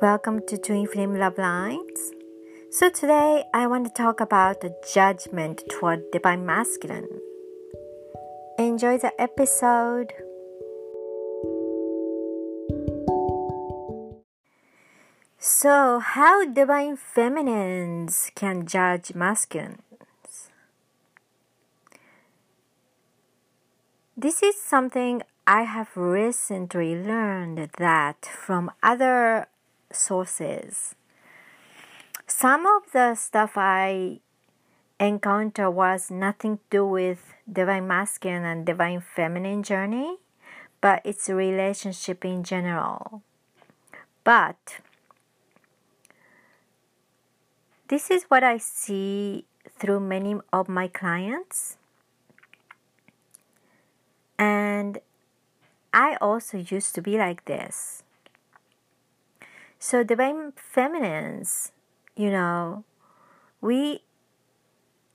Welcome to Twin Flame Love Lines. So today I want to talk about the judgment toward divine masculine. Enjoy the episode. So, how divine feminines can judge masculines? This is something I have recently learned that from other sources. Some of the stuff I encounter was nothing to do with divine masculine and divine feminine journey, but it's relationship in general. But this is what I see through many of my clients. And I also used to be like this. So, divine feminines, you know, we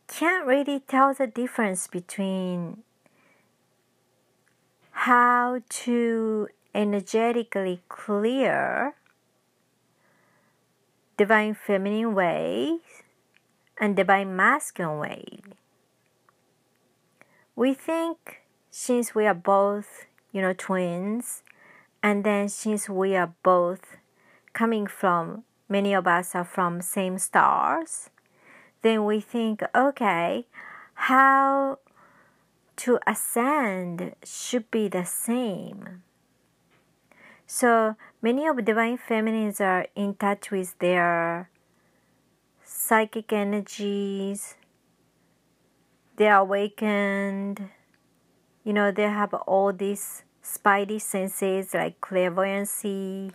can't really tell the difference between how to energetically clear divine feminine way and divine masculine way. We think since we are both, you know, twins, and then since we are both coming from, many of us are from same stars, then we think, okay, how to ascend should be the same. So many of divine feminines are in touch with their psychic energies. They are awakened. You know, they have all these spidey senses like clairvoyancy,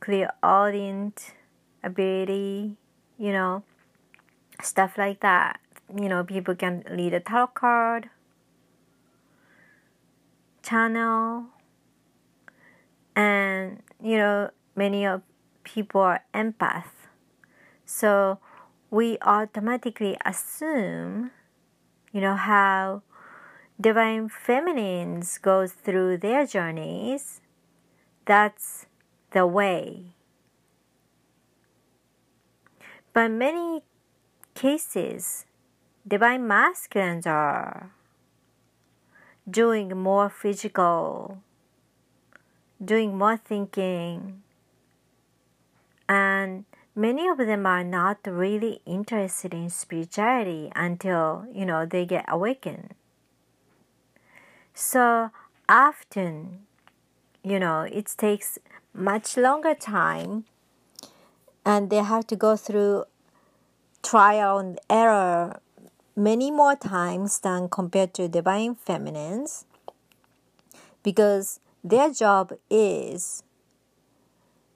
clairaudient ability, you know, stuff like that. You know, people can read a tarot card, channel, and you know many of people are empath so we automatically assume you know how divine feminines goes through their journeys that's the way but many cases divine masculines are doing more physical doing more thinking. And many of them are not really interested in spirituality until, you know, they get awakened. So often, you know, it takes much longer time and they have to go through trial and error many more times than compared to divine feminines because their job is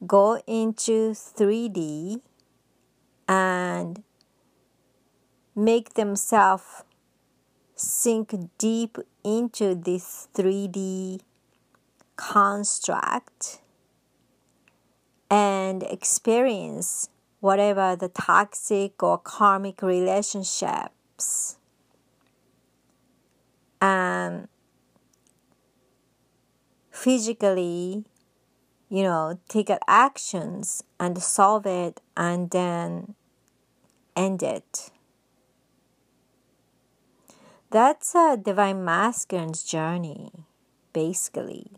go into 3D and make themselves sink deep into this 3D construct and experience whatever the toxic or karmic relationships and physically, you know, take actions and solve it and then end it. That's a divine masculine's journey, basically.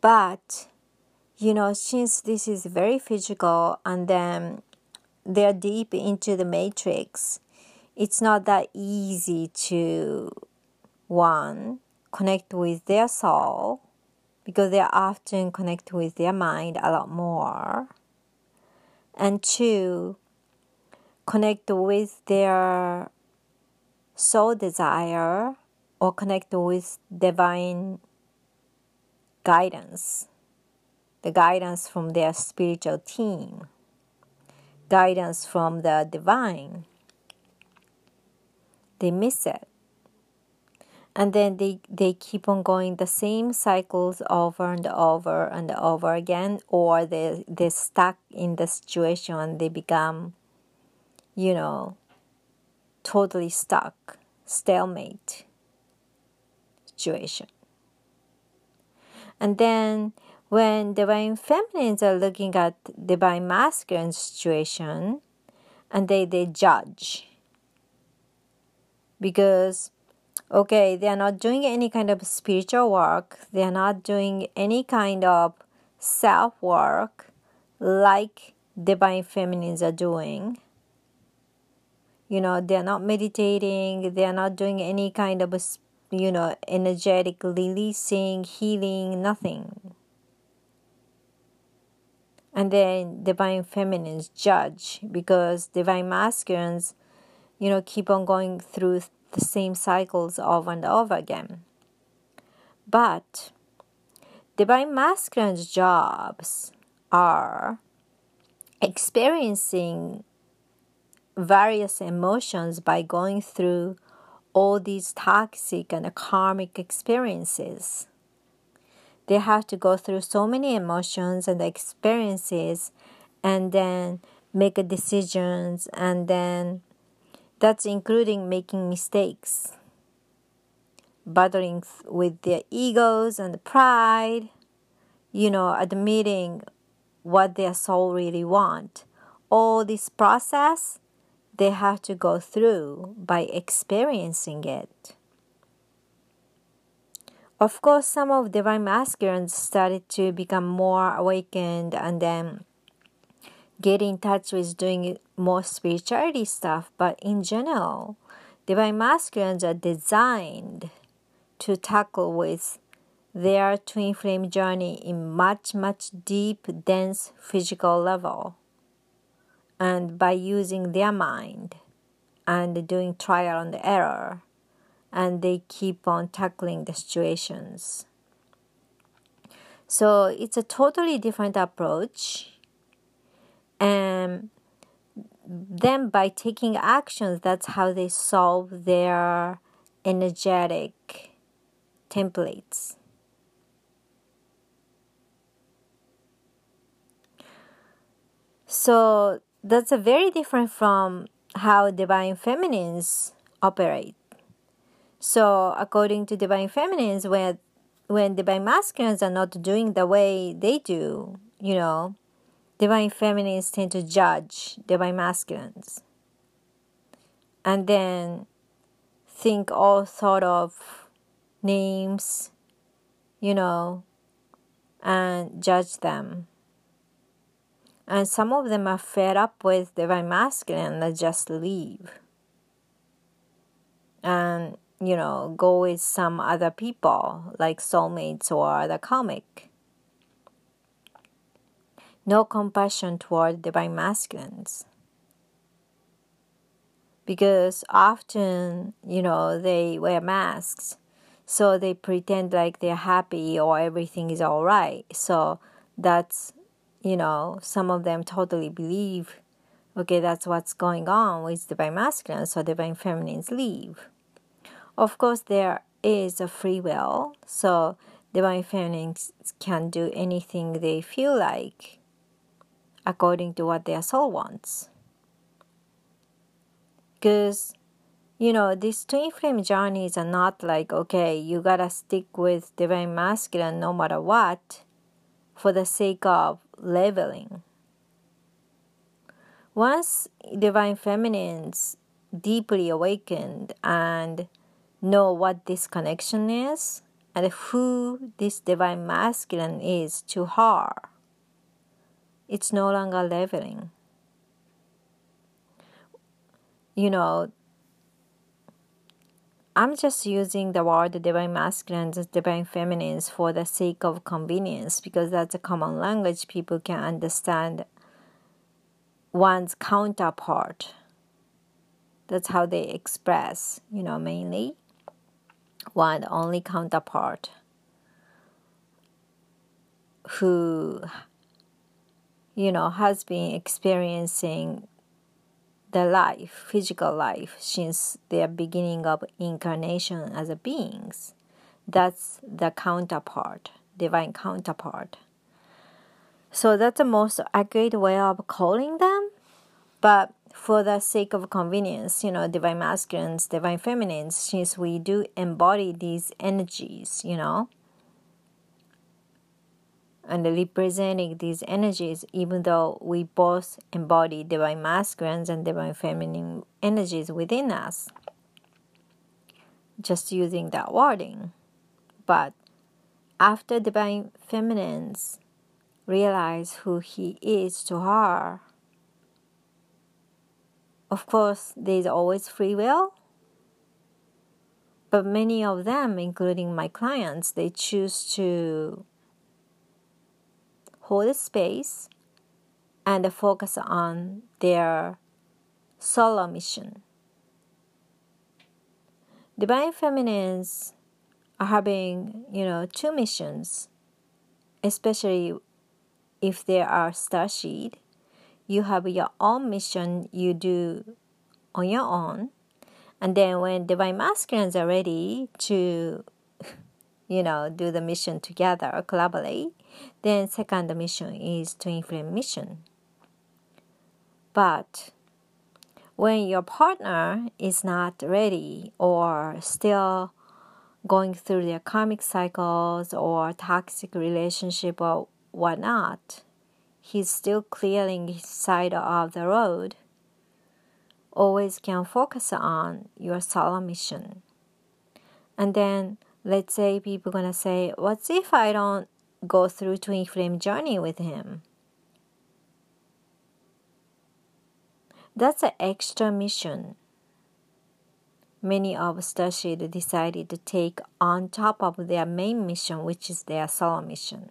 But, you know, since this is very physical and then they're deep into the matrix, it's not that easy to, one, connect with their soul because they often connect with their mind a lot more. And two, connect with their soul desire or connect with divine guidance, the guidance from their spiritual team, guidance from the divine. They miss it and then they they keep on going the same cycles over and over and over again or they they're stuck in the situation and they become you know totally stuck stalemate situation and then when divine feminines are looking at divine masculine situation and they, they judge. Because okay they are not doing any kind of spiritual work they are not doing any kind of self work like divine feminines are doing. You know they are not meditating they are not doing any kind of you know energetic releasing healing nothing and then divine feminines judge because divine masculines you know keep on going through the same cycles over and over again but divine masculine's jobs are experiencing various emotions by going through all these toxic and karmic experiences. They have to go through so many emotions and experiences and then make decisions and then that's including making mistakes battling with their egos and pride you know admitting what their soul really want all this process they have to go through by experiencing it. Of course, some of divine masculines started to become more awakened and then get in touch with doing more spirituality stuff, but in general, divine masculines are designed to tackle with their twin flame journey in much much deep dense physical level. And by using their mind and doing trial and error and they keep on tackling the situations so it's a totally different approach um, and then by taking actions that's how they solve their energetic templates so that's a very different from how divine feminines operate. So according to divine feminines, when when divine masculines are not doing the way they do, you know, divine feminines tend to judge divine masculines. And then think all sort of names, you know, and judge them and some of them are fed up with divine masculine and just leave and you know go with some other people like soulmates or the karmic. No compassion toward divine masculines. Because often you know they wear masks so they pretend like they're happy or everything is all right. So that's you know, some of them totally believe, okay, that's what's going on with divine masculine, so divine feminines leave. Of course, there is a free will, so divine feminines can do anything they feel like according to what their soul wants. Because, you know, these twin flame journeys are not like, okay, you gotta stick with divine masculine no matter what for the sake of leveling. Once divine feminines deeply awakened and know what this connection is and who this divine masculine is to her, it's no longer leveling. You know, I'm just using the word divine masculine and divine feminines for the sake of convenience because that's a common language people can understand one's counterpart. That's how they express, you know, mainly one only counterpart who you know has been experiencing the life, physical life, since their beginning of incarnation as beings. That's the counterpart, divine counterpart. So that's the most accurate way of calling them. But for the sake of convenience, you know, divine masculines, divine feminines, since we do embody these energies, you know, and representing these energies, even though we both embody divine masculines and divine feminine energies within us. Just using that wording. But after divine feminines realize who he is to her, of course, there's always free will. But many of them, including my clients, they choose to hold space and focus on their solo mission. Divine feminines are having, you know, two missions, especially if they are star starseed. You have your own mission you do on your own. And then when divine masculines are ready to, you know, do the mission together, collaborate, then second mission is twin flame mission. But when your partner is not ready or still going through their karmic cycles or toxic relationship or whatnot, he's still clearing his side of the road. Always can focus on your solo mission. And then let's say people gonna say, What's if I don't go through twin flame journey with him. That's an extra mission. Many of Starseed decided to take on top of their main mission, which is their solo mission.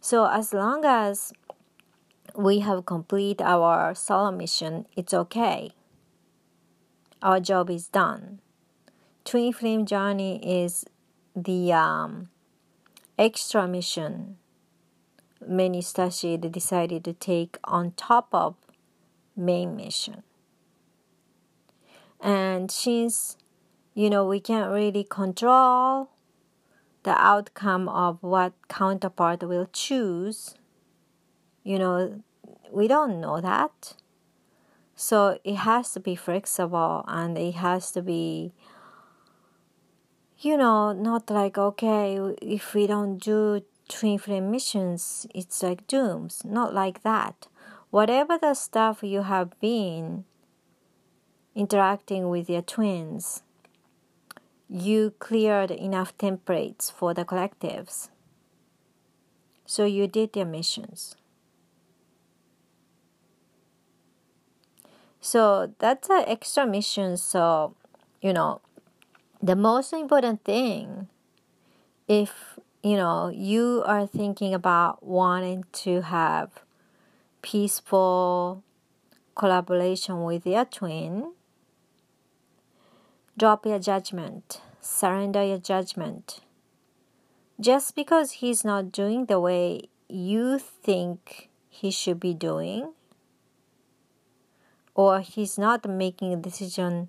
So as long as we have complete our solo mission, it's okay. Our job is done. Twin flame journey is the um, extra mission many starseed decided to take on top of main mission and since you know we can't really control the outcome of what counterpart will choose you know we don't know that so it has to be flexible and it has to be you know, not like, okay, if we don't do twin flame missions, it's like dooms. Not like that. Whatever the stuff you have been interacting with your twins, you cleared enough templates for the collectives. So you did their missions. So that's an extra mission. So, you know, the most important thing if you know you are thinking about wanting to have peaceful collaboration with your twin drop your judgment surrender your judgment just because he's not doing the way you think he should be doing or he's not making a decision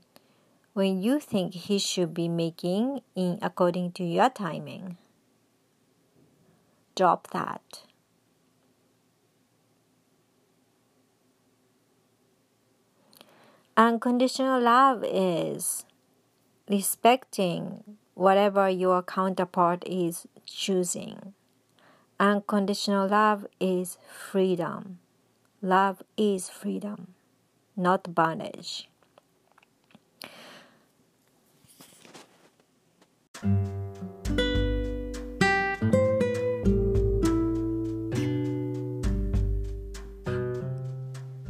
when you think he should be making in according to your timing. Drop that. Unconditional love is respecting whatever your counterpart is choosing. Unconditional love is freedom. Love is freedom, not bondage.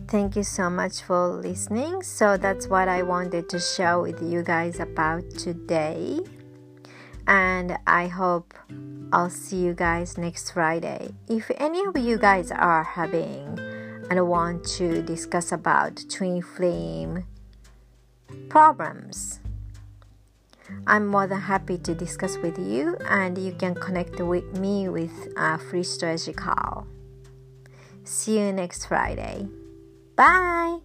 Thank you so much for listening. So that's what I wanted to share with you guys about today. And I hope I'll see you guys next Friday. If any of you guys are having and want to discuss about twin flame problems, I'm more than happy to discuss with you, and you can connect with me with a free strategy call. See you next Friday. Bye.